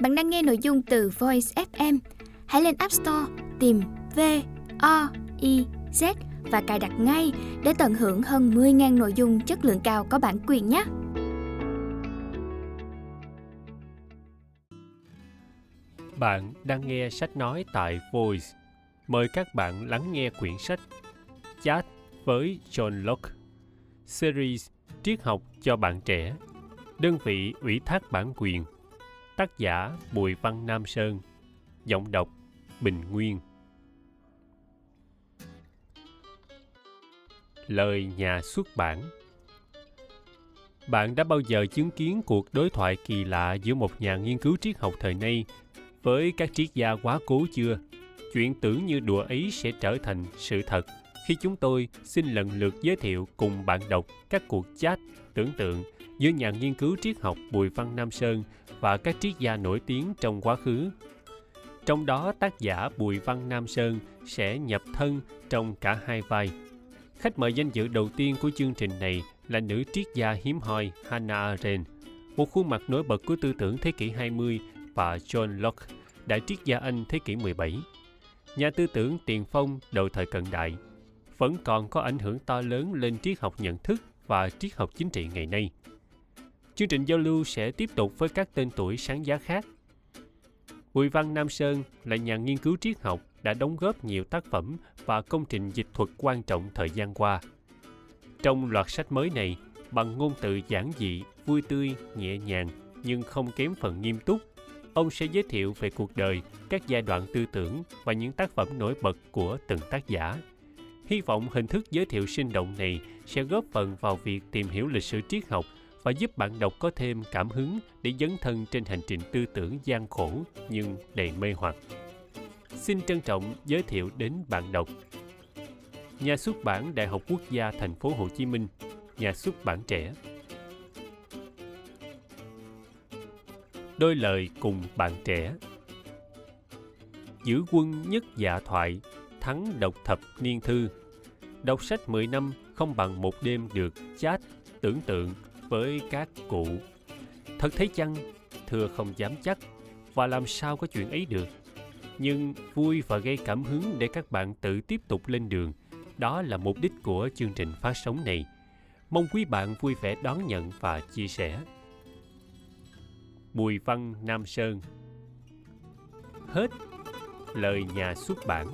Bạn đang nghe nội dung từ Voice FM. Hãy lên App Store, tìm V O I Z và cài đặt ngay để tận hưởng hơn 10.000 nội dung chất lượng cao có bản quyền nhé. Bạn đang nghe sách nói tại Voice. Mời các bạn lắng nghe quyển sách Chat với John Locke, Series Triết học cho bạn trẻ Đơn vị ủy thác bản quyền Tác giả Bùi Văn Nam Sơn. Giọng đọc Bình Nguyên. Lời nhà xuất bản. Bạn đã bao giờ chứng kiến cuộc đối thoại kỳ lạ giữa một nhà nghiên cứu triết học thời nay với các triết gia quá cố chưa? Chuyện tưởng như đùa ấy sẽ trở thành sự thật khi chúng tôi xin lần lượt giới thiệu cùng bạn đọc các cuộc chat tưởng tượng giữa nhà nghiên cứu triết học Bùi Văn Nam Sơn và các triết gia nổi tiếng trong quá khứ. Trong đó tác giả Bùi Văn Nam Sơn sẽ nhập thân trong cả hai vai. Khách mời danh dự đầu tiên của chương trình này là nữ triết gia hiếm hoi Hannah Arendt, một khuôn mặt nổi bật của tư tưởng thế kỷ 20 và John Locke, đại triết gia Anh thế kỷ 17. Nhà tư tưởng tiền phong đầu thời cận đại, vẫn còn có ảnh hưởng to lớn lên triết học nhận thức và triết học chính trị ngày nay. Chương trình giao lưu sẽ tiếp tục với các tên tuổi sáng giá khác. Bùi Văn Nam Sơn là nhà nghiên cứu triết học đã đóng góp nhiều tác phẩm và công trình dịch thuật quan trọng thời gian qua. Trong loạt sách mới này, bằng ngôn từ giản dị, vui tươi, nhẹ nhàng nhưng không kém phần nghiêm túc, ông sẽ giới thiệu về cuộc đời, các giai đoạn tư tưởng và những tác phẩm nổi bật của từng tác giả. Hy vọng hình thức giới thiệu sinh động này sẽ góp phần vào việc tìm hiểu lịch sử triết học và giúp bạn đọc có thêm cảm hứng để dấn thân trên hành trình tư tưởng gian khổ nhưng đầy mê hoặc. Xin trân trọng giới thiệu đến bạn đọc. Nhà xuất bản Đại học Quốc gia Thành phố Hồ Chí Minh, nhà xuất bản trẻ. Đôi lời cùng bạn trẻ. Giữ quân nhất dạ thoại, thắng độc thập niên thư. Đọc sách 10 năm không bằng một đêm được chat, tưởng tượng với các cụ. Thật thấy chăng, thưa không dám chắc, và làm sao có chuyện ấy được. Nhưng vui và gây cảm hứng để các bạn tự tiếp tục lên đường, đó là mục đích của chương trình phát sóng này. Mong quý bạn vui vẻ đón nhận và chia sẻ. Bùi Văn Nam Sơn Hết lời nhà xuất bản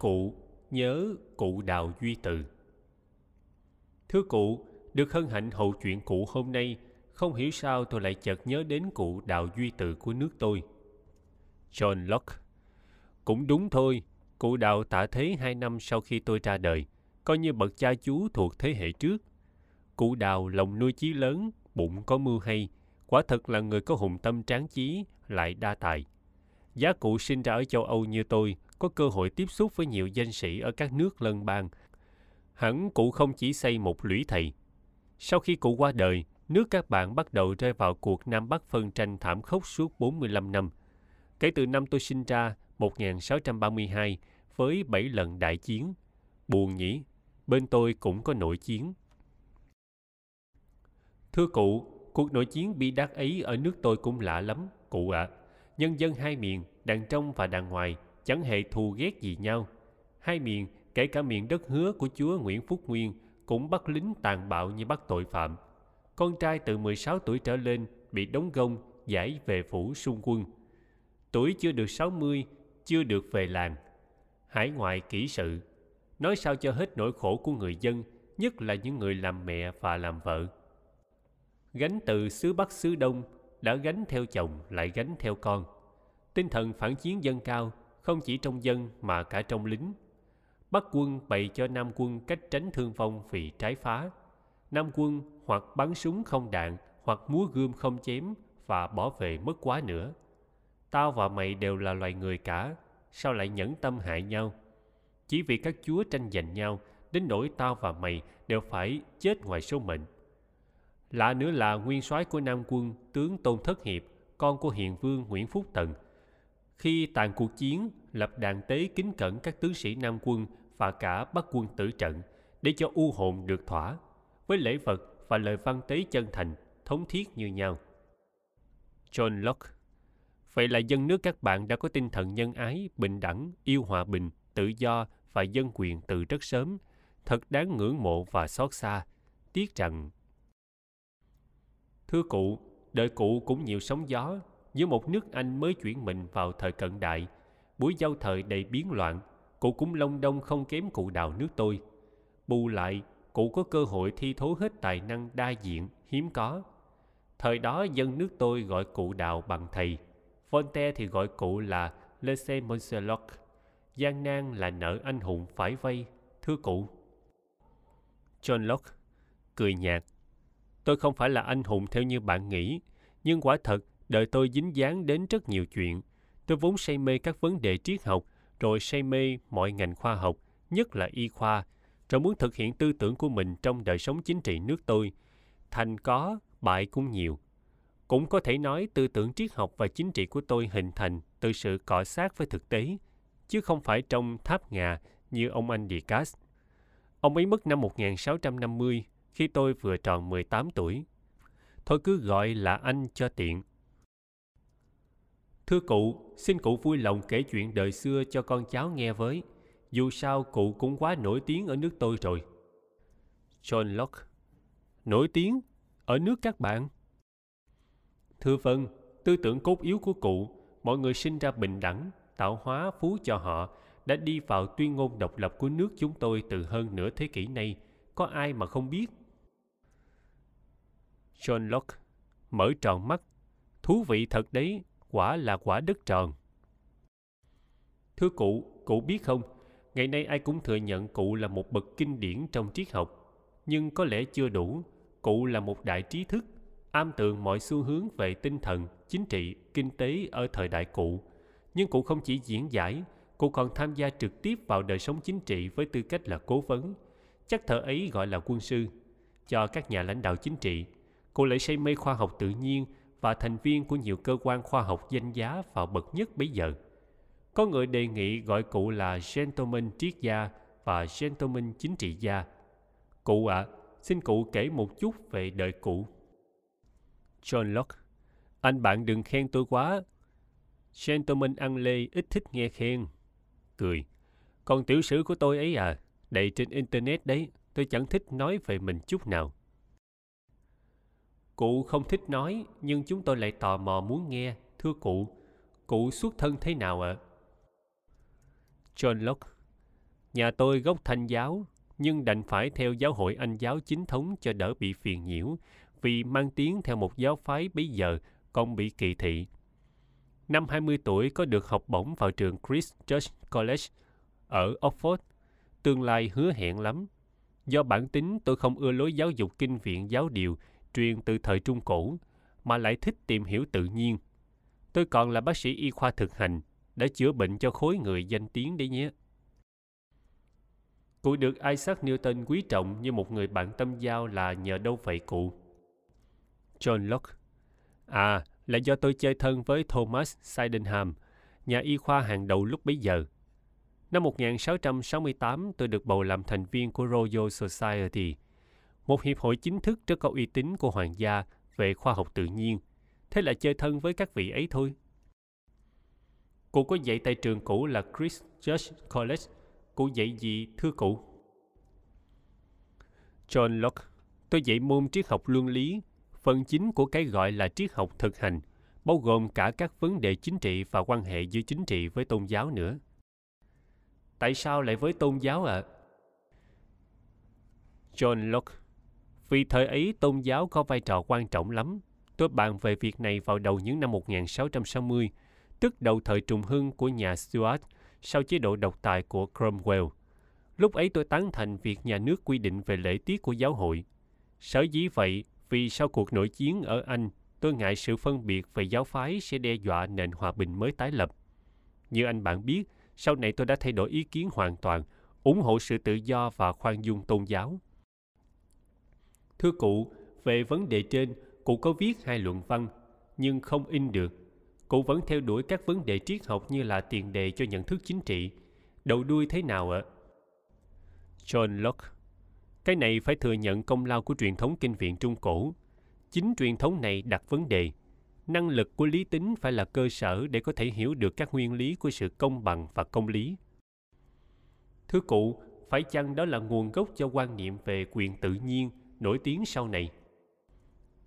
cụ nhớ cụ đào duy từ. Thưa cụ, được hân hạnh hậu chuyện cụ hôm nay, không hiểu sao tôi lại chợt nhớ đến cụ đào duy từ của nước tôi. John locke, cũng đúng thôi, cụ đào tạ thế hai năm sau khi tôi ra đời, coi như bậc cha chú thuộc thế hệ trước. Cụ đào lòng nuôi chí lớn, bụng có mưu hay, quả thật là người có hùng tâm tráng chí, lại đa tài. Giá cụ sinh ra ở châu âu như tôi có cơ hội tiếp xúc với nhiều danh sĩ ở các nước lân bang. Hẳn cụ không chỉ xây một lũy thầy. Sau khi cụ qua đời, nước các bạn bắt đầu rơi vào cuộc Nam Bắc phân tranh thảm khốc suốt 45 năm. Kể từ năm tôi sinh ra, 1632, với 7 lần đại chiến. Buồn nhỉ, bên tôi cũng có nội chiến. Thưa cụ, cuộc nội chiến bi đát ấy ở nước tôi cũng lạ lắm, cụ ạ. À. Nhân dân hai miền, đàn trong và đàn ngoài, chẳng hề thù ghét gì nhau. Hai miền, kể cả miền đất hứa của chúa Nguyễn Phúc Nguyên, cũng bắt lính tàn bạo như bắt tội phạm. Con trai từ 16 tuổi trở lên bị đóng gông, giải về phủ xung quân. Tuổi chưa được 60, chưa được về làng. Hải ngoại kỹ sự, nói sao cho hết nỗi khổ của người dân, nhất là những người làm mẹ và làm vợ. Gánh từ xứ Bắc xứ Đông, đã gánh theo chồng lại gánh theo con. Tinh thần phản chiến dân cao, không chỉ trong dân mà cả trong lính. Bắc quân bày cho Nam quân cách tránh thương vong vì trái phá. Nam quân hoặc bắn súng không đạn, hoặc múa gươm không chém và bỏ về mất quá nữa. Tao và mày đều là loài người cả, sao lại nhẫn tâm hại nhau chỉ vì các chúa tranh giành nhau đến nỗi tao và mày đều phải chết ngoài số mệnh lạ nữa là nguyên soái của nam quân tướng tôn thất hiệp con của hiền vương nguyễn phúc tần khi tàn cuộc chiến lập đàn tế kính cẩn các tướng sĩ nam quân và cả bắc quân tử trận để cho u hồn được thỏa. Với lễ vật và lời văn tế chân thành, thống thiết như nhau. John locke. Vậy là dân nước các bạn đã có tinh thần nhân ái, bình đẳng, yêu hòa bình, tự do và dân quyền từ rất sớm. Thật đáng ngưỡng mộ và xót xa. Tiếc rằng, thưa cụ, đời cụ cũng nhiều sóng gió. Giữa một nước anh mới chuyển mình vào thời cận đại buổi giao thời đầy biến loạn cụ cũng lông đông không kém cụ đào nước tôi. Bù lại, cụ có cơ hội thi thố hết tài năng đa diện, hiếm có. Thời đó dân nước tôi gọi cụ đào bằng thầy voltaire thì gọi cụ là laissez monsieur gian nan là nợ anh hùng phải vay, thưa cụ. John locke cười nhạt, tôi không phải là anh hùng theo như bạn nghĩ, nhưng quả thật đời tôi dính dáng đến rất nhiều chuyện tôi vốn say mê các vấn đề triết học, rồi say mê mọi ngành khoa học, nhất là y khoa rồi muốn thực hiện tư tưởng của mình trong đời sống chính trị nước tôi thành có, bại cũng nhiều cũng có thể nói tư tưởng triết học và chính trị của tôi hình thành từ sự cọ sát với thực tế, chứ không phải trong tháp ngà như ông anh Descartes. Ông ấy mất năm 1650 khi tôi vừa tròn 18 tuổi. Thôi cứ gọi là anh cho tiện. Thưa cụ, xin cụ vui lòng kể chuyện đời xưa cho con cháu nghe với. Dù sao cụ cũng quá nổi tiếng ở nước tôi rồi. John Locke Nổi tiếng? Ở nước các bạn? Thưa vâng, tư tưởng cốt yếu của cụ, mọi người sinh ra bình đẳng, tạo hóa phú cho họ, đã đi vào tuyên ngôn độc lập của nước chúng tôi từ hơn nửa thế kỷ nay. Có ai mà không biết? John Locke mở tròn mắt. Thú vị thật đấy, quả là quả đất tròn. Thưa cụ, cụ biết không, ngày nay ai cũng thừa nhận cụ là một bậc kinh điển trong triết học, nhưng có lẽ chưa đủ. Cụ là một đại trí thức, am tường mọi xu hướng về tinh thần, chính trị, kinh tế ở thời đại cụ. Nhưng cụ không chỉ diễn giải, cụ còn tham gia trực tiếp vào đời sống chính trị với tư cách là cố vấn. Chắc thợ ấy gọi là quân sư. Cho các nhà lãnh đạo chính trị, cụ lại say mê khoa học tự nhiên và thành viên của nhiều cơ quan khoa học danh giá vào bậc nhất bấy giờ. Có người đề nghị gọi cụ là gentleman triết gia và gentleman chính trị gia. Cụ ạ, à, xin cụ kể một chút về đời cụ. John Locke, anh bạn đừng khen tôi quá. Gentleman ăn lê ít thích nghe khen. Cười, còn tiểu sử của tôi ấy à, đầy trên internet đấy, tôi chẳng thích nói về mình chút nào. Cụ không thích nói, nhưng chúng tôi lại tò mò muốn nghe. Thưa cụ, cụ xuất thân thế nào ạ? À? John Locke Nhà tôi gốc thanh giáo, nhưng đành phải theo giáo hội anh giáo chính thống cho đỡ bị phiền nhiễu, vì mang tiếng theo một giáo phái bấy giờ còn bị kỳ thị. Năm 20 tuổi có được học bổng vào trường Christ Church College ở Oxford. Tương lai hứa hẹn lắm. Do bản tính tôi không ưa lối giáo dục kinh viện giáo điều truyền từ thời Trung Cổ, mà lại thích tìm hiểu tự nhiên. Tôi còn là bác sĩ y khoa thực hành, đã chữa bệnh cho khối người danh tiếng đấy nhé. Cụ được Isaac Newton quý trọng như một người bạn tâm giao là nhờ đâu vậy cụ? John Locke À, là do tôi chơi thân với Thomas Sydenham, nhà y khoa hàng đầu lúc bấy giờ. Năm 1668, tôi được bầu làm thành viên của Royal Society – một hiệp hội chính thức rất có uy tín của hoàng gia về khoa học tự nhiên. Thế là chơi thân với các vị ấy thôi. Cụ có dạy tại trường cũ là Chris Church College. Cụ dạy gì thưa cụ? John Locke, tôi dạy môn triết học luân lý. Phần chính của cái gọi là triết học thực hành, bao gồm cả các vấn đề chính trị và quan hệ giữa chính trị với tôn giáo nữa. Tại sao lại với tôn giáo ạ? À? John Locke vì thời ấy tôn giáo có vai trò quan trọng lắm. Tôi bàn về việc này vào đầu những năm 1660, tức đầu thời trùng hưng của nhà Stuart sau chế độ độc tài của Cromwell. Lúc ấy tôi tán thành việc nhà nước quy định về lễ tiết của giáo hội. Sở dĩ vậy vì sau cuộc nội chiến ở Anh, tôi ngại sự phân biệt về giáo phái sẽ đe dọa nền hòa bình mới tái lập. Như anh bạn biết, sau này tôi đã thay đổi ý kiến hoàn toàn, ủng hộ sự tự do và khoan dung tôn giáo. Thưa cụ, về vấn đề trên, cụ có viết hai luận văn, nhưng không in được. Cụ vẫn theo đuổi các vấn đề triết học như là tiền đề cho nhận thức chính trị. Đầu đuôi thế nào ạ? John Locke Cái này phải thừa nhận công lao của truyền thống kinh viện Trung Cổ. Chính truyền thống này đặt vấn đề. Năng lực của lý tính phải là cơ sở để có thể hiểu được các nguyên lý của sự công bằng và công lý. Thưa cụ, phải chăng đó là nguồn gốc cho quan niệm về quyền tự nhiên nổi tiếng sau này?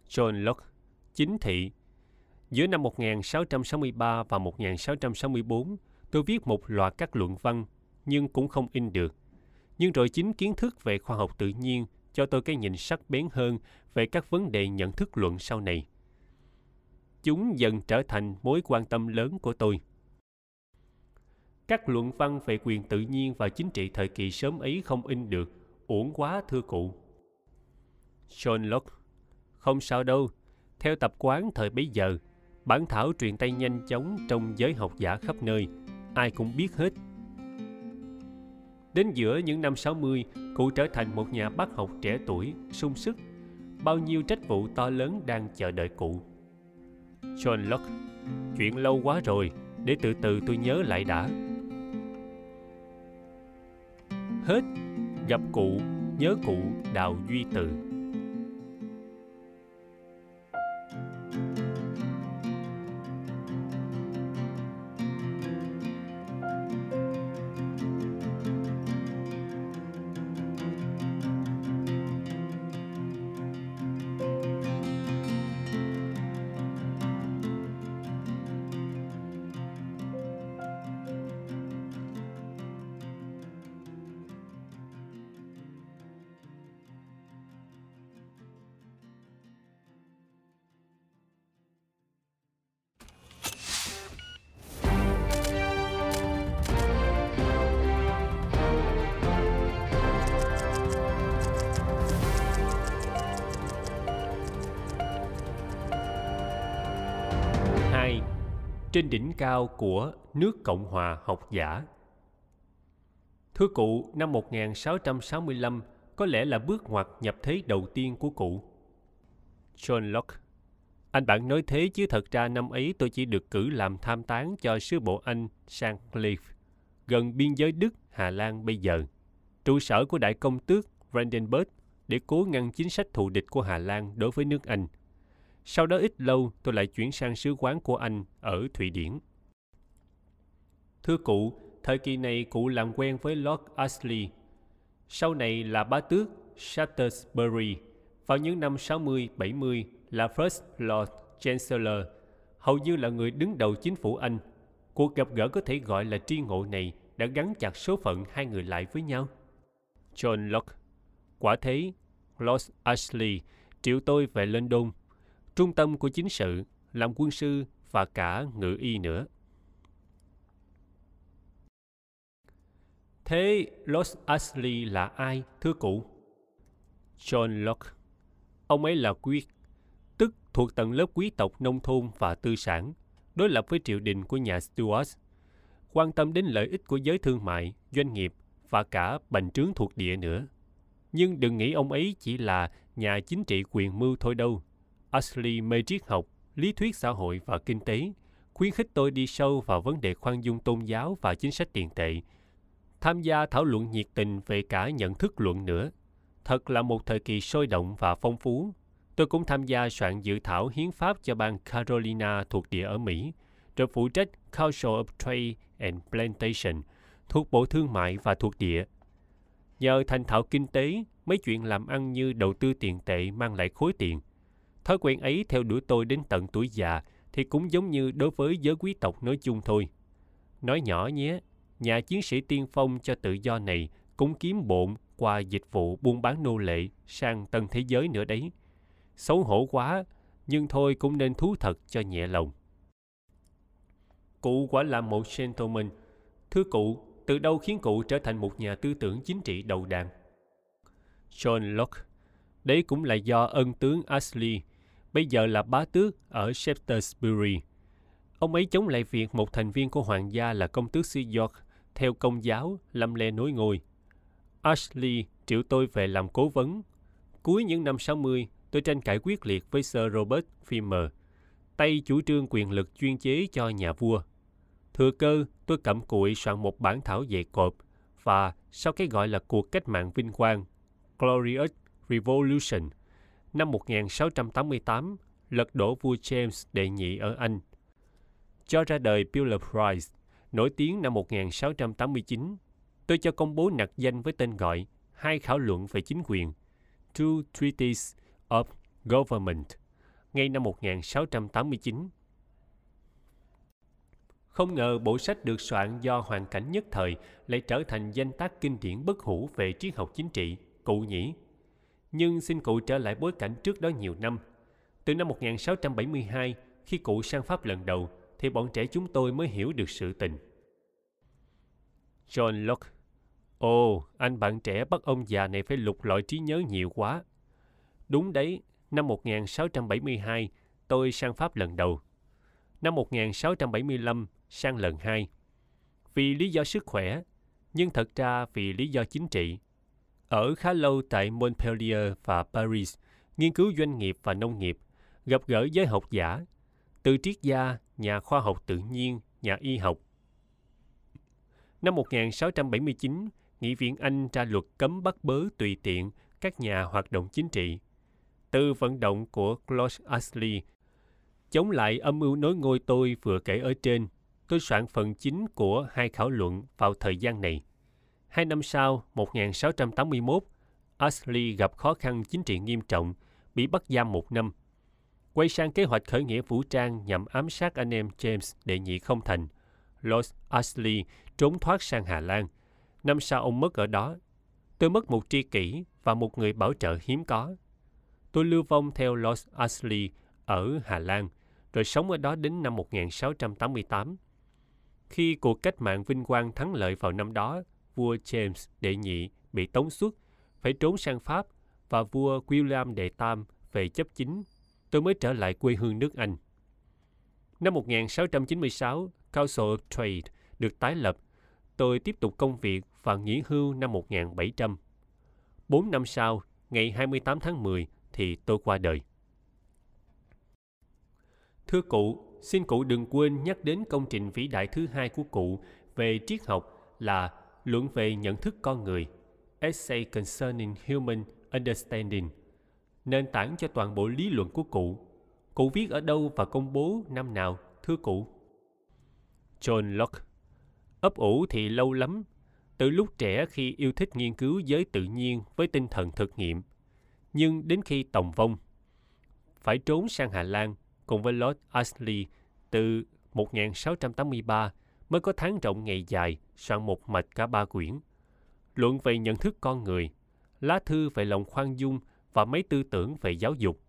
John Locke, chính thị. Giữa năm 1663 và 1664, tôi viết một loạt các luận văn, nhưng cũng không in được. Nhưng rồi chính kiến thức về khoa học tự nhiên cho tôi cái nhìn sắc bén hơn về các vấn đề nhận thức luận sau này. Chúng dần trở thành mối quan tâm lớn của tôi. Các luận văn về quyền tự nhiên và chính trị thời kỳ sớm ấy không in được, uổng quá thưa cụ. John Locke Không sao đâu, theo tập quán thời bấy giờ, bản thảo truyền tay nhanh chóng trong giới học giả khắp nơi, ai cũng biết hết. Đến giữa những năm 60, cụ trở thành một nhà bác học trẻ tuổi, sung sức. Bao nhiêu trách vụ to lớn đang chờ đợi cụ. John Locke Chuyện lâu quá rồi, để từ từ tôi nhớ lại đã. Hết, gặp cụ, nhớ cụ Đào Duy Từ. Trên đỉnh cao của nước Cộng hòa học giả Thưa cụ, năm 1665 có lẽ là bước ngoặt nhập thế đầu tiên của cụ. John Locke Anh bạn nói thế chứ thật ra năm ấy tôi chỉ được cử làm tham tán cho sứ bộ Anh sang Cliff, gần biên giới Đức, Hà Lan bây giờ, trụ sở của đại công tước Brandenburg để cố ngăn chính sách thù địch của Hà Lan đối với nước Anh. Sau đó ít lâu, tôi lại chuyển sang sứ quán của Anh ở Thụy Điển. Thưa cụ, thời kỳ này cụ làm quen với Lord Ashley. Sau này là bá tước Shaftesbury. Vào những năm 60-70 là First Lord Chancellor, hầu như là người đứng đầu chính phủ Anh. Cuộc gặp gỡ có thể gọi là tri ngộ này đã gắn chặt số phận hai người lại với nhau. John Locke Quả thế, Lord Ashley triệu tôi về London trung tâm của chính sự, làm quân sư và cả ngự y nữa. Thế los Ashley là ai, thưa cụ? John Locke. Ông ấy là quyết, tức thuộc tầng lớp quý tộc nông thôn và tư sản, đối lập với triều đình của nhà Stuart, quan tâm đến lợi ích của giới thương mại, doanh nghiệp và cả bành trướng thuộc địa nữa. Nhưng đừng nghĩ ông ấy chỉ là nhà chính trị quyền mưu thôi đâu. Ashley mê triết học, lý thuyết xã hội và kinh tế, khuyến khích tôi đi sâu vào vấn đề khoan dung tôn giáo và chính sách tiền tệ, tham gia thảo luận nhiệt tình về cả nhận thức luận nữa. Thật là một thời kỳ sôi động và phong phú. Tôi cũng tham gia soạn dự thảo hiến pháp cho bang Carolina thuộc địa ở Mỹ, rồi phụ trách Council of Trade and Plantation thuộc Bộ Thương mại và thuộc địa. Nhờ thành thạo kinh tế, mấy chuyện làm ăn như đầu tư tiền tệ mang lại khối tiền – Thói quen ấy theo đuổi tôi đến tận tuổi già thì cũng giống như đối với giới quý tộc nói chung thôi. Nói nhỏ nhé, nhà chiến sĩ tiên phong cho tự do này cũng kiếm bộn qua dịch vụ buôn bán nô lệ sang tân thế giới nữa đấy. Xấu hổ quá, nhưng thôi cũng nên thú thật cho nhẹ lòng. Cụ quả là một gentleman. Thưa cụ, từ đâu khiến cụ trở thành một nhà tư tưởng chính trị đầu đàn? John Locke Đấy cũng là do ân tướng Ashley bây giờ là bá tước ở Shaftesbury. Ông ấy chống lại việc một thành viên của hoàng gia là công tước xứ York theo công giáo lâm le nối ngôi. Ashley triệu tôi về làm cố vấn. Cuối những năm 60, tôi tranh cãi quyết liệt với Sir Robert Filmer, tay chủ trương quyền lực chuyên chế cho nhà vua. Thừa cơ, tôi cặm cụi soạn một bản thảo dày cộp và sau cái gọi là cuộc cách mạng vinh quang, Glorious Revolution, năm 1688, lật đổ vua James đệ nhị ở Anh. Cho ra đời Pulitzer Prize, nổi tiếng năm 1689, tôi cho công bố nặc danh với tên gọi Hai khảo luận về chính quyền, Two Treaties of Government, ngay năm 1689. Không ngờ bộ sách được soạn do hoàn cảnh nhất thời lại trở thành danh tác kinh điển bất hủ về triết học chính trị, cụ nhỉ. Nhưng xin cụ trở lại bối cảnh trước đó nhiều năm. Từ năm 1672, khi cụ sang Pháp lần đầu, thì bọn trẻ chúng tôi mới hiểu được sự tình. John Locke Ồ, anh bạn trẻ bắt ông già này phải lục lọi trí nhớ nhiều quá. Đúng đấy, năm 1672, tôi sang Pháp lần đầu. Năm 1675, sang lần hai. Vì lý do sức khỏe, nhưng thật ra vì lý do chính trị. Ở khá lâu tại Montpellier và Paris, nghiên cứu doanh nghiệp và nông nghiệp, gặp gỡ giới học giả, từ triết gia, nhà khoa học tự nhiên, nhà y học. Năm 1679, Nghị viện Anh ra luật cấm bắt bớ tùy tiện các nhà hoạt động chính trị. Từ vận động của Claude Ashley, chống lại âm mưu nối ngôi tôi vừa kể ở trên, tôi soạn phần chính của hai khảo luận vào thời gian này. Hai năm sau, 1681, Ashley gặp khó khăn chính trị nghiêm trọng, bị bắt giam một năm. Quay sang kế hoạch khởi nghĩa vũ trang nhằm ám sát anh em James đệ nhị không thành. Lord Ashley trốn thoát sang Hà Lan. Năm sau ông mất ở đó. Tôi mất một tri kỷ và một người bảo trợ hiếm có. Tôi lưu vong theo Lord Ashley ở Hà Lan, rồi sống ở đó đến năm 1688. Khi cuộc cách mạng vinh quang thắng lợi vào năm đó, vua James đệ nhị bị tống xuất, phải trốn sang Pháp và vua William đệ tam về chấp chính, tôi mới trở lại quê hương nước Anh. Năm 1696, Council of Trade được tái lập. Tôi tiếp tục công việc và nghỉ hưu năm 1700. Bốn năm sau, ngày 28 tháng 10 thì tôi qua đời. Thưa cụ, xin cụ đừng quên nhắc đến công trình vĩ đại thứ hai của cụ về triết học là Luận về nhận thức con người, Essay Concerning Human Understanding, nền tảng cho toàn bộ lý luận của cụ. Cụ viết ở đâu và công bố năm nào, thưa cụ? John Locke Ấp ủ thì lâu lắm, từ lúc trẻ khi yêu thích nghiên cứu giới tự nhiên với tinh thần thực nghiệm. Nhưng đến khi tòng vong, phải trốn sang Hà Lan cùng với Lord Ashley từ 1683 mới có tháng rộng ngày dài soạn một mạch cả ba quyển. Luận về nhận thức con người, lá thư về lòng khoan dung và mấy tư tưởng về giáo dục.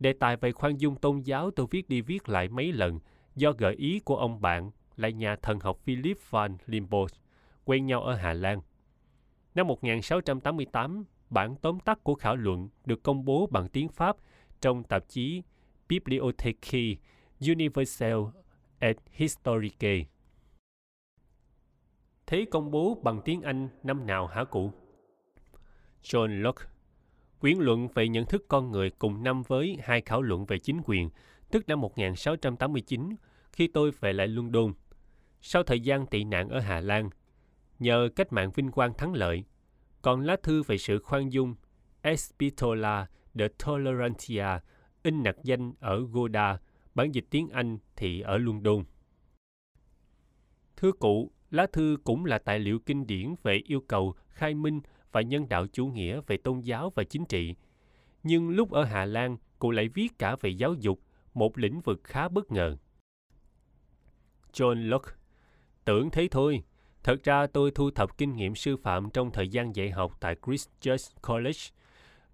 Đề tài về khoan dung tôn giáo tôi viết đi viết lại mấy lần do gợi ý của ông bạn là nhà thần học Philip van Limburg, quen nhau ở Hà Lan. Năm 1688, bản tóm tắt của khảo luận được công bố bằng tiếng Pháp trong tạp chí Bibliothèque Universelle et Historique. Thế công bố bằng tiếng Anh năm nào hả cụ? John Locke Quyển luận về nhận thức con người cùng năm với hai khảo luận về chính quyền, tức năm 1689, khi tôi về lại London. Sau thời gian tị nạn ở Hà Lan, nhờ cách mạng vinh quang thắng lợi, còn lá thư về sự khoan dung Espitola de Tolerantia in nặc danh ở Goda, bản dịch tiếng Anh thì ở London. Thưa cụ, lá thư cũng là tài liệu kinh điển về yêu cầu khai minh và nhân đạo chủ nghĩa về tôn giáo và chính trị. Nhưng lúc ở Hà Lan, cụ lại viết cả về giáo dục, một lĩnh vực khá bất ngờ. John Locke Tưởng thế thôi. Thật ra tôi thu thập kinh nghiệm sư phạm trong thời gian dạy học tại Christ Church College.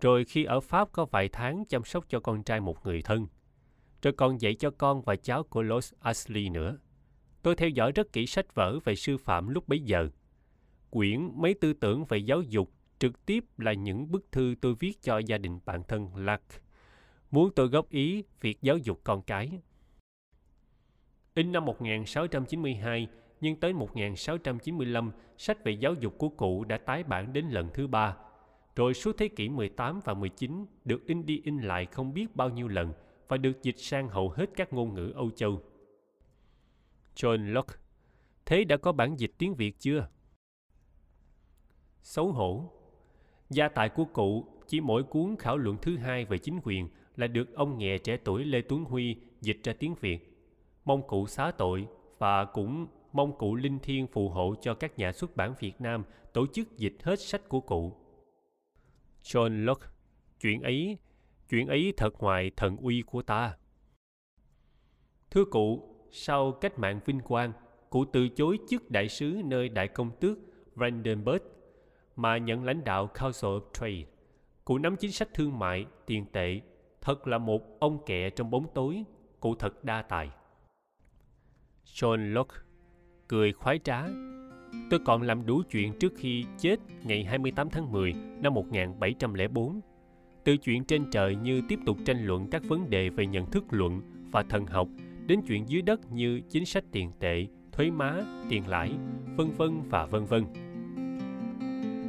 Rồi khi ở Pháp có vài tháng chăm sóc cho con trai một người thân. Rồi còn dạy cho con và cháu của Los Ashley nữa. Tôi theo dõi rất kỹ sách vở về sư phạm lúc bấy giờ. Quyển Mấy tư tưởng về giáo dục trực tiếp là những bức thư tôi viết cho gia đình bạn thân Lack. Muốn tôi góp ý việc giáo dục con cái. In năm 1692, nhưng tới 1695, sách về giáo dục của cụ đã tái bản đến lần thứ ba. Rồi suốt thế kỷ 18 và 19 được in đi in lại không biết bao nhiêu lần và được dịch sang hầu hết các ngôn ngữ Âu Châu. John Locke Thế đã có bản dịch tiếng Việt chưa? Xấu hổ Gia tài của cụ chỉ mỗi cuốn khảo luận thứ hai về chính quyền là được ông nghè trẻ tuổi Lê Tuấn Huy dịch ra tiếng Việt. Mong cụ xá tội và cũng mong cụ linh thiêng phù hộ cho các nhà xuất bản Việt Nam tổ chức dịch hết sách của cụ. John Locke, chuyện ấy, chuyện ấy thật ngoài thần uy của ta. Thưa cụ, sau cách mạng vinh quang, cụ từ chối chức đại sứ nơi đại công tước Vandenberg mà nhận lãnh đạo Council of Trade. Cụ nắm chính sách thương mại, tiền tệ, thật là một ông kẹ trong bóng tối, cụ thật đa tài. John Locke cười khoái trá. Tôi còn làm đủ chuyện trước khi chết ngày 28 tháng 10 năm 1704. Từ chuyện trên trời như tiếp tục tranh luận các vấn đề về nhận thức luận và thần học đến chuyện dưới đất như chính sách tiền tệ, thuế má, tiền lãi, vân vân và vân vân.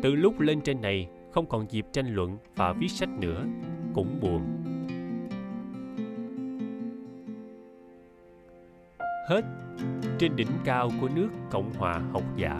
Từ lúc lên trên này không còn dịp tranh luận và viết sách nữa, cũng buồn. Hết trên đỉnh cao của nước Cộng hòa học giả.